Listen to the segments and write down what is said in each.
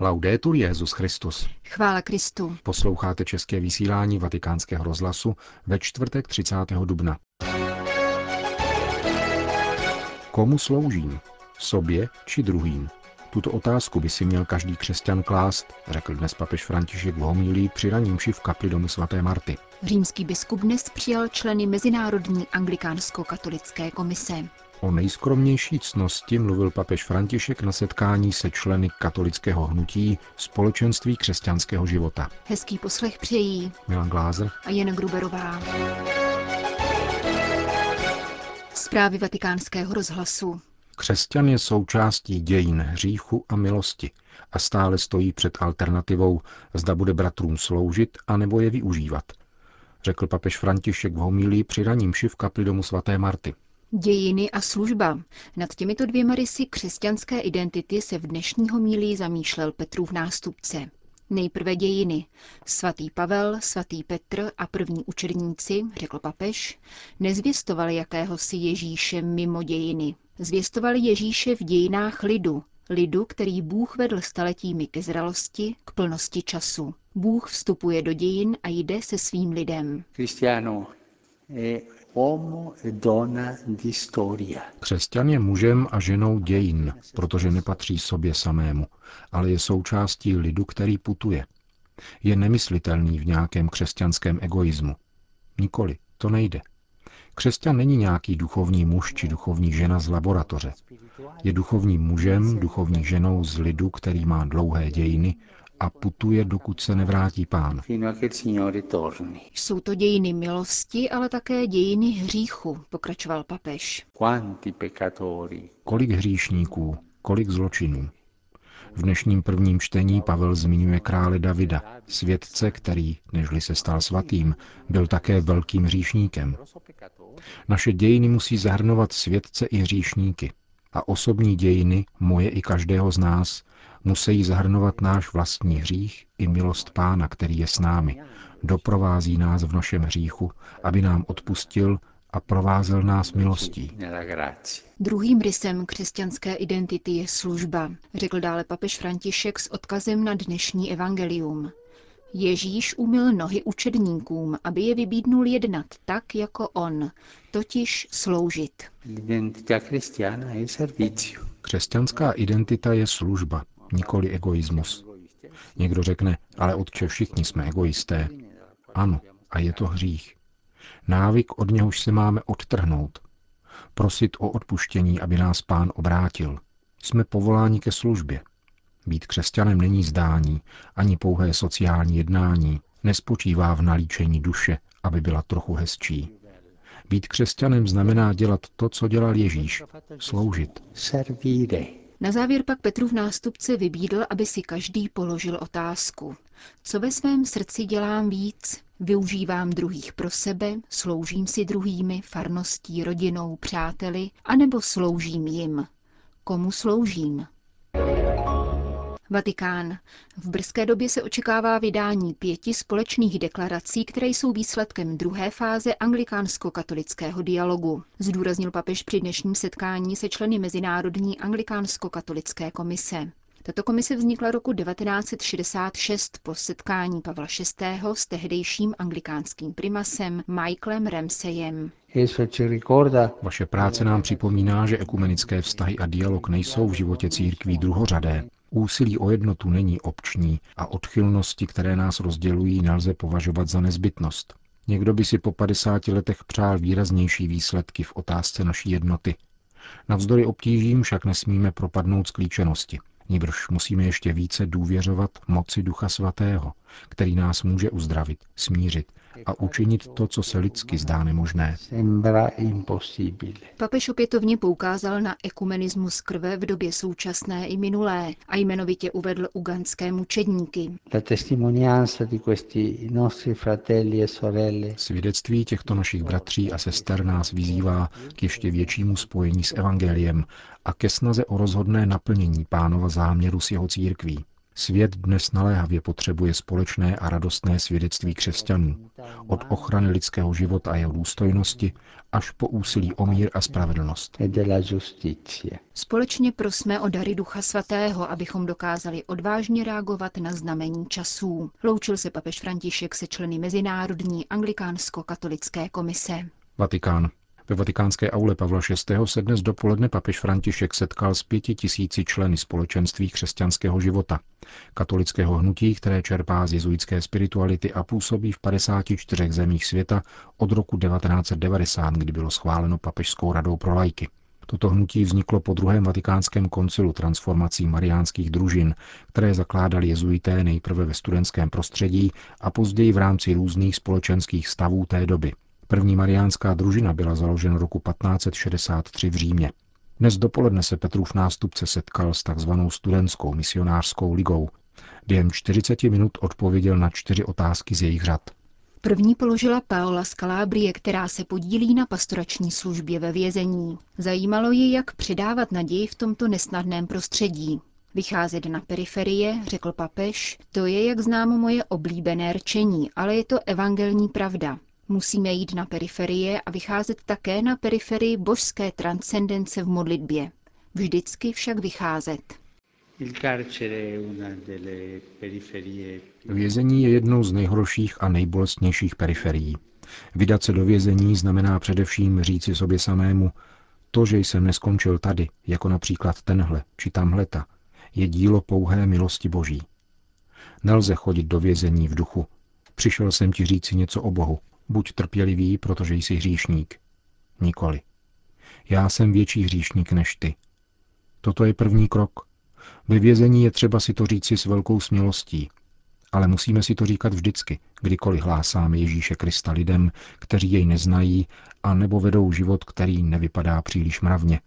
Laudetur Jezus Christus. Chvála Kristu. Posloucháte české vysílání Vatikánského rozhlasu ve čtvrtek 30. dubna. Komu sloužím? Sobě či druhým? Tuto otázku by si měl každý křesťan klást, řekl dnes papež František v homílí při ranímši v kapli domu svaté Marty. Římský biskup dnes přijal členy Mezinárodní anglikánsko-katolické komise. O nejskromnější cnosti mluvil papež František na setkání se členy katolického hnutí Společenství křesťanského života. Hezký poslech přejí Milan Glázer a Jen Gruberová. Zprávy vatikánského rozhlasu. Křesťan je součástí dějin hříchu a milosti a stále stojí před alternativou, zda bude bratrům sloužit a nebo je využívat, řekl papež František v homílii při raním v kapli domu svaté Marty. Dějiny a služba. Nad těmito dvěma rysy křesťanské identity se v dnešní homílii zamýšlel Petrův nástupce. Nejprve dějiny. Svatý Pavel, svatý Petr a první učedníci, řekl papež, nezvěstovali jakéhosi Ježíše mimo dějiny. Zvěstovali Ježíše v dějinách lidu, lidu, který Bůh vedl staletími ke zralosti, k plnosti času. Bůh vstupuje do dějin a jde se svým lidem. Křesťan je mužem a ženou dějin, protože nepatří sobě samému, ale je součástí lidu, který putuje. Je nemyslitelný v nějakém křesťanském egoismu. Nikoli, to nejde. Křesťan není nějaký duchovní muž či duchovní žena z laboratoře. Je duchovním mužem, duchovní ženou z lidu, který má dlouhé dějiny a putuje, dokud se nevrátí pán. Jsou to dějiny milosti, ale také dějiny hříchu, pokračoval papež. Kolik hříšníků, kolik zločinů. V dnešním prvním čtení Pavel zmiňuje krále Davida, světce, který, nežli se stal svatým, byl také velkým hříšníkem. Naše dějiny musí zahrnovat světce i hříšníky. A osobní dějiny, moje i každého z nás, musí zahrnovat náš vlastní hřích i milost Pána, který je s námi. Doprovází nás v našem hříchu, aby nám odpustil a provázel nás milostí. Druhým rysem křesťanské identity je služba, řekl dále papež František s odkazem na dnešní evangelium. Ježíš umyl nohy učedníkům, aby je vybídnul jednat tak, jako on, totiž sloužit. Křesťanská identita je služba, nikoli egoismus. Někdo řekne, ale odče všichni jsme egoisté. Ano, a je to hřích. Návyk, od něhož se máme odtrhnout. Prosit o odpuštění, aby nás pán obrátil. Jsme povoláni ke službě. Být křesťanem není zdání, ani pouhé sociální jednání, nespočívá v nalíčení duše, aby byla trochu hezčí. Být křesťanem znamená dělat to, co dělal Ježíš, sloužit. Na závěr pak Petrův nástupce vybídl, aby si každý položil otázku. Co ve svém srdci dělám víc? Využívám druhých pro sebe, sloužím si druhými, farností, rodinou, přáteli, anebo sloužím jim? Komu sloužím? Vatikán. V brzké době se očekává vydání pěti společných deklarací, které jsou výsledkem druhé fáze anglikánsko-katolického dialogu. Zdůraznil papež při dnešním setkání se členy Mezinárodní anglikánsko-katolické komise. Tato komise vznikla roku 1966 po setkání Pavla VI. s tehdejším anglikánským primasem Michaelem Ramseyem. Vaše práce nám připomíná, že ekumenické vztahy a dialog nejsou v životě církví druhořadé. Úsilí o jednotu není obční a odchylnosti, které nás rozdělují, nelze považovat za nezbytnost. Někdo by si po 50 letech přál výraznější výsledky v otázce naší jednoty. Navzdory obtížím však nesmíme propadnout sklíčenosti. Níbrž musíme ještě více důvěřovat moci Ducha Svatého, který nás může uzdravit, smířit a učinit to, co se lidsky zdá nemožné. Papež opětovně poukázal na ekumenismus krve v době současné i minulé a jmenovitě uvedl ugandské mučedníky. E Svědectví těchto našich bratří a sester nás vyzývá k ještě většímu spojení s Evangeliem a ke snaze o rozhodné naplnění pánova záměru s jeho církví. Svět dnes naléhavě potřebuje společné a radostné svědectví křesťanů, od ochrany lidského života a jeho důstojnosti až po úsilí o mír a spravedlnost. Společně prosme o dary Ducha Svatého, abychom dokázali odvážně reagovat na znamení časů. Loučil se papež František se členy Mezinárodní anglikánsko-katolické komise. Vatikán. Ve vatikánské aule Pavla VI. se dnes dopoledne papež František setkal s pěti tisíci členy společenství křesťanského života, katolického hnutí, které čerpá z jezuitské spirituality a působí v 54 zemích světa od roku 1990, kdy bylo schváleno papežskou radou pro lajky. Toto hnutí vzniklo po druhém vatikánském koncilu transformací mariánských družin, které zakládali jezuité nejprve ve studentském prostředí a později v rámci různých společenských stavů té doby – První mariánská družina byla založena roku 1563 v Římě. Dnes dopoledne se Petrův nástupce setkal s takzvanou studentskou misionářskou ligou. Během 40 minut odpověděl na čtyři otázky z jejich řad. První položila Paola z Kalábrie, která se podílí na pastorační službě ve vězení. Zajímalo ji, jak předávat naději v tomto nesnadném prostředí. Vycházet na periferie, řekl papež, to je, jak známo, moje oblíbené rčení, ale je to evangelní pravda. Musíme jít na periferie a vycházet také na periferii božské transcendence v modlitbě. Vždycky však vycházet. Vězení je jednou z nejhorších a nejbolestnějších periferií. Vydat se do vězení znamená především říci sobě samému, to, že jsem neskončil tady, jako například tenhle či tamhleta, je dílo pouhé milosti Boží. Nelze chodit do vězení v duchu. Přišel jsem ti říci něco o Bohu. Buď trpělivý, protože jsi hříšník. Nikoli. Já jsem větší hříšník než ty. Toto je první krok. Ve vězení je třeba si to říci s velkou smělostí, ale musíme si to říkat vždycky, kdykoliv hlásáme Ježíše Krista lidem, kteří jej neznají, a nebo vedou život, který nevypadá příliš mravně.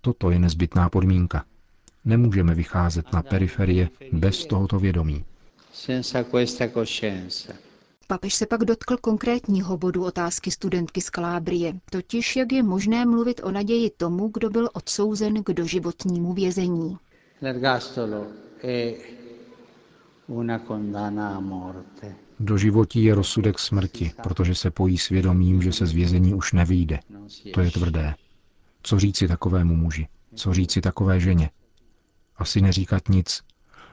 Toto je nezbytná podmínka. Nemůžeme vycházet na periferie bez tohoto vědomí. Senza questa coscienza Papež se pak dotkl konkrétního bodu otázky studentky z Kalábrie, totiž jak je možné mluvit o naději tomu, kdo byl odsouzen k doživotnímu vězení. Doživotí je rozsudek smrti, protože se pojí svědomím, že se z vězení už nevyjde. To je tvrdé. Co říci takovému muži? Co říci takové ženě? Asi neříkat nic.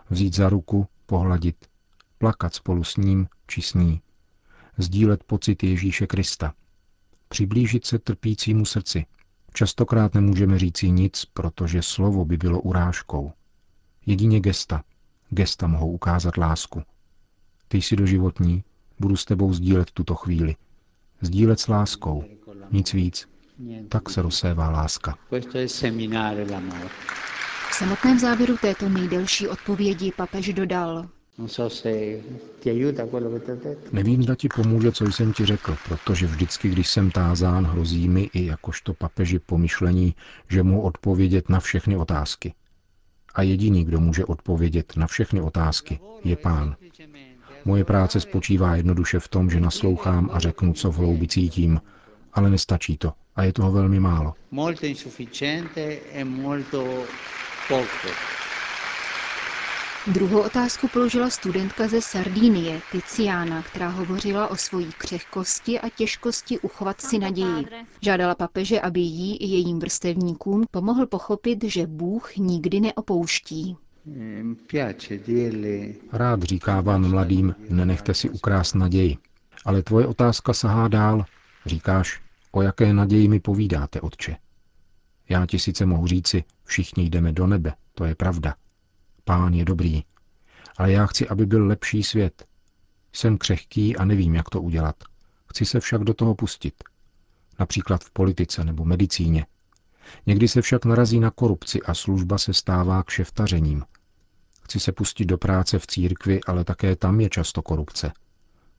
Vzít za ruku, pohladit, plakat spolu s ním či s ní, sdílet pocit Ježíše Krista, přiblížit se trpícímu srdci. Častokrát nemůžeme říci nic, protože slovo by bylo urážkou. Jedině gesta. Gesta mohou ukázat lásku. Ty jsi doživotní, budu s tebou sdílet tuto chvíli. Sdílet s láskou, nic víc. Tak se rozsévá láska. V samotném závěru této nejdelší odpovědi papež dodal, Nevím, zda ti pomůže, co jsem ti řekl, protože vždycky, když jsem tázán, hrozí mi i jakožto papeži pomyšlení, že mohu odpovědět na všechny otázky. A jediný, kdo může odpovědět na všechny otázky, je pán. Moje práce spočívá jednoduše v tom, že naslouchám a řeknu, co v hloubi cítím, ale nestačí to a je toho velmi málo. Molto insufficiente e molto poco. Druhou otázku položila studentka ze Sardínie, Tiziana, která hovořila o svojí křehkosti a těžkosti uchovat si naději. Žádala papeže, aby jí i jejím vrstevníkům pomohl pochopit, že Bůh nikdy neopouští. Rád říkávám mladým, nenechte si ukrást naději. Ale tvoje otázka sahá dál. Říkáš, o jaké naději mi povídáte, otče. Já ti sice mohu říci, všichni jdeme do nebe, to je pravda. Pán je dobrý. Ale já chci, aby byl lepší svět. Jsem křehký a nevím, jak to udělat. Chci se však do toho pustit. Například v politice nebo medicíně. Někdy se však narazí na korupci a služba se stává kšeftařením. Chci se pustit do práce v církvi, ale také tam je často korupce.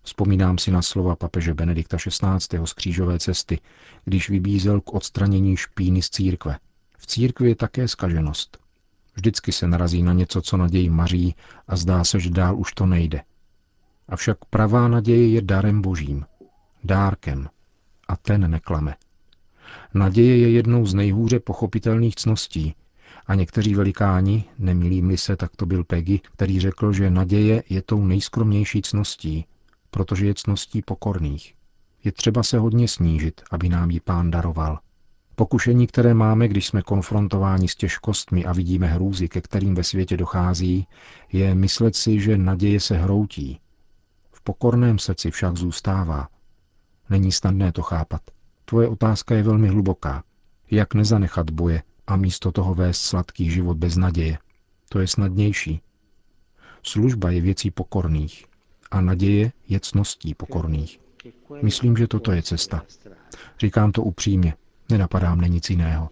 Vzpomínám si na slova papeže Benedikta XVI. z křížové cesty, když vybízel k odstranění špíny z církve. V církvi je také skaženost. Vždycky se narazí na něco, co naději maří a zdá se, že dál už to nejde. Avšak pravá naděje je darem božím, dárkem a ten neklame. Naděje je jednou z nejhůře pochopitelných cností A někteří velikáni, nemilím se, tak to byl Peggy, který řekl, že naděje je tou nejskromnější cností, protože je cností pokorných. Je třeba se hodně snížit, aby nám ji pán daroval. Pokušení, které máme, když jsme konfrontováni s těžkostmi a vidíme hrůzy, ke kterým ve světě dochází, je myslet si, že naděje se hroutí. V pokorném srdci však zůstává. Není snadné to chápat. Tvoje otázka je velmi hluboká. Jak nezanechat boje a místo toho vést sladký život bez naděje? To je snadnější. Služba je věcí pokorných a naděje je cností pokorných. Myslím, že toto je cesta. Říkám to upřímně, nenapadá mne nic jiného.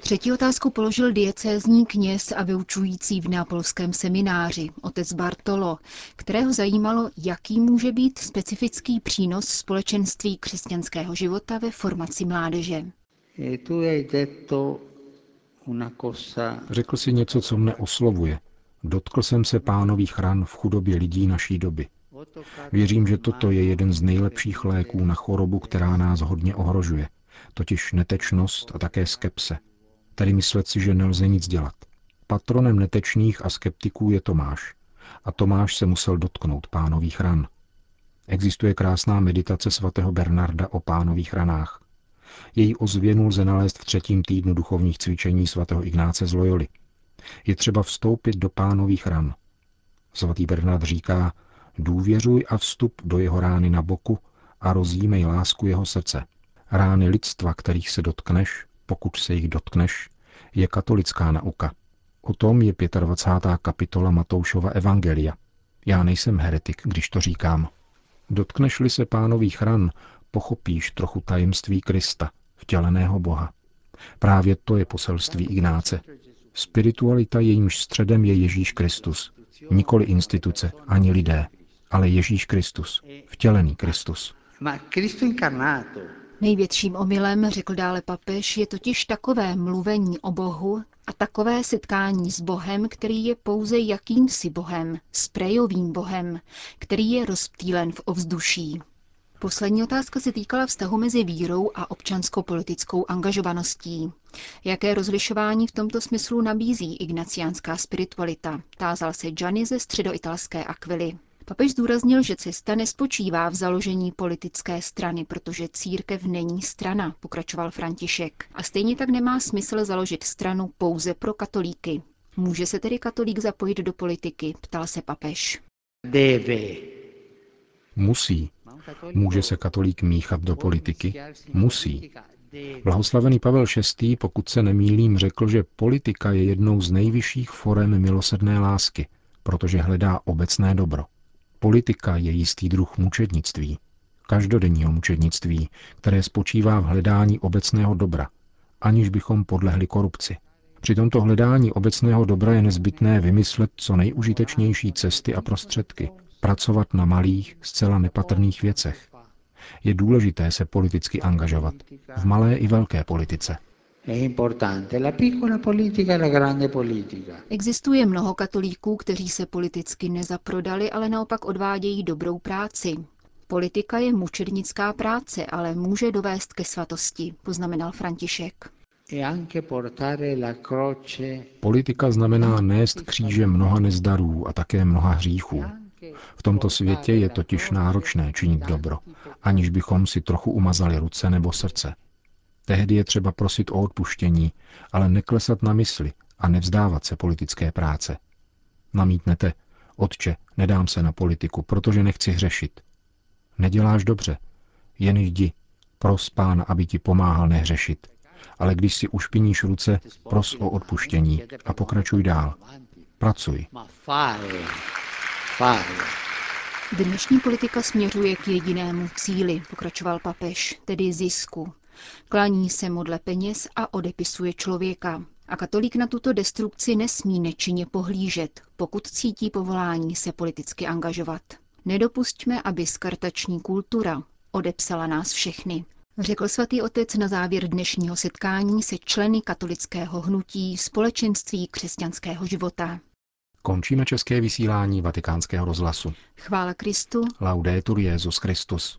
Třetí otázku položil diecézní kněz a vyučující v neapolském semináři, otec Bartolo, kterého zajímalo, jaký může být specifický přínos společenství křesťanského života ve formaci mládeže. E Řekl si něco, co mne oslovuje. Dotkl jsem se pánových ran v chudobě lidí naší doby. Věřím, že toto je jeden z nejlepších léků na chorobu, která nás hodně ohrožuje, totiž netečnost a také skepse, tedy myslet si, že nelze nic dělat. Patronem netečných a skeptiků je Tomáš. A Tomáš se musel dotknout pánových ran. Existuje krásná meditace svatého Bernarda o pánových ranách. Její ozvěnu lze nalézt v třetím týdnu duchovních cvičení svatého Ignáce z Loyoli. Je třeba vstoupit do pánových ran. Svatý Bernard říká, důvěřuj a vstup do jeho rány na boku a rozjímej lásku jeho srdce. Rány lidstva, kterých se dotkneš, pokud se jich dotkneš, je katolická nauka. O tom je 25. kapitola Matoušova Evangelia. Já nejsem heretik, když to říkám. Dotkneš-li se pánových ran, pochopíš trochu tajemství Krista, vtěleného Boha. Právě to je poselství Ignáce. Spiritualita, jejímž středem je Ježíš Kristus. Nikoli instituce, ani lidé, ale Ježíš Kristus, vtělený Kristus. Největším omylem, řekl dále papež, je totiž takové mluvení o Bohu a takové setkání s Bohem, který je pouze jakýmsi Bohem, sprejovým Bohem, který je rozptýlen v ovzduší. Poslední otázka se týkala vztahu mezi vírou a občansko-politickou angažovaností. Jaké rozlišování v tomto smyslu nabízí ignaciánská spiritualita? Tázal se Gianni ze středoitalské akvily. Papež zdůraznil, že cesta nespočívá v založení politické strany, protože církev není strana, pokračoval František. A stejně tak nemá smysl založit stranu pouze pro katolíky. Může se tedy katolík zapojit do politiky, ptal se papež. Deve. Musí. Může se katolík míchat do politiky? Musí. Blahoslavený Pavel VI., pokud se nemýlím, řekl, že politika je jednou z nejvyšších forem milosedné lásky, protože hledá obecné dobro. Politika je jistý druh mučednictví, každodenního mučednictví, které spočívá v hledání obecného dobra, aniž bychom podlehli korupci. Při tomto hledání obecného dobra je nezbytné vymyslet co nejužitečnější cesty a prostředky, pracovat na malých, zcela nepatrných věcech. Je důležité se politicky angažovat, v malé i velké politice. E Existuje mnoho katolíků, kteří se politicky nezaprodali, ale naopak odvádějí dobrou práci. Politika je mučednická práce, ale může dovést ke svatosti, poznamenal František. E Politika znamená nést kříže mnoha nezdarů a také mnoha hříchů. V tomto světě je totiž náročné činit dobro, aniž bychom si trochu umazali ruce nebo srdce. Tehdy je třeba prosit o odpuštění, ale neklesat na mysli a nevzdávat se politické práce. Namítnete, otče, nedám se na politiku, protože nechci hřešit. Neděláš dobře, jen jdi, pros pána, aby ti pomáhal nehřešit. Ale když si ušpiníš ruce, pros o odpuštění a pokračuj dál. Pracuj. Dnešní politika směřuje k jedinému cíli, pokračoval papež, tedy zisku. Klání se modle peněz a odepisuje člověka. A katolík na tuto destrukci nesmí nečinně pohlížet, pokud cítí povolání se politicky angažovat. Nedopustíme, aby skartační kultura odepsala nás všechny, řekl svatý otec na závěr dnešního setkání se členy katolického hnutí Společenství křesťanského života. Končíme české vysílání vatikánského rozhlasu. Chvála Kristu. Laudetur Jezus Christus.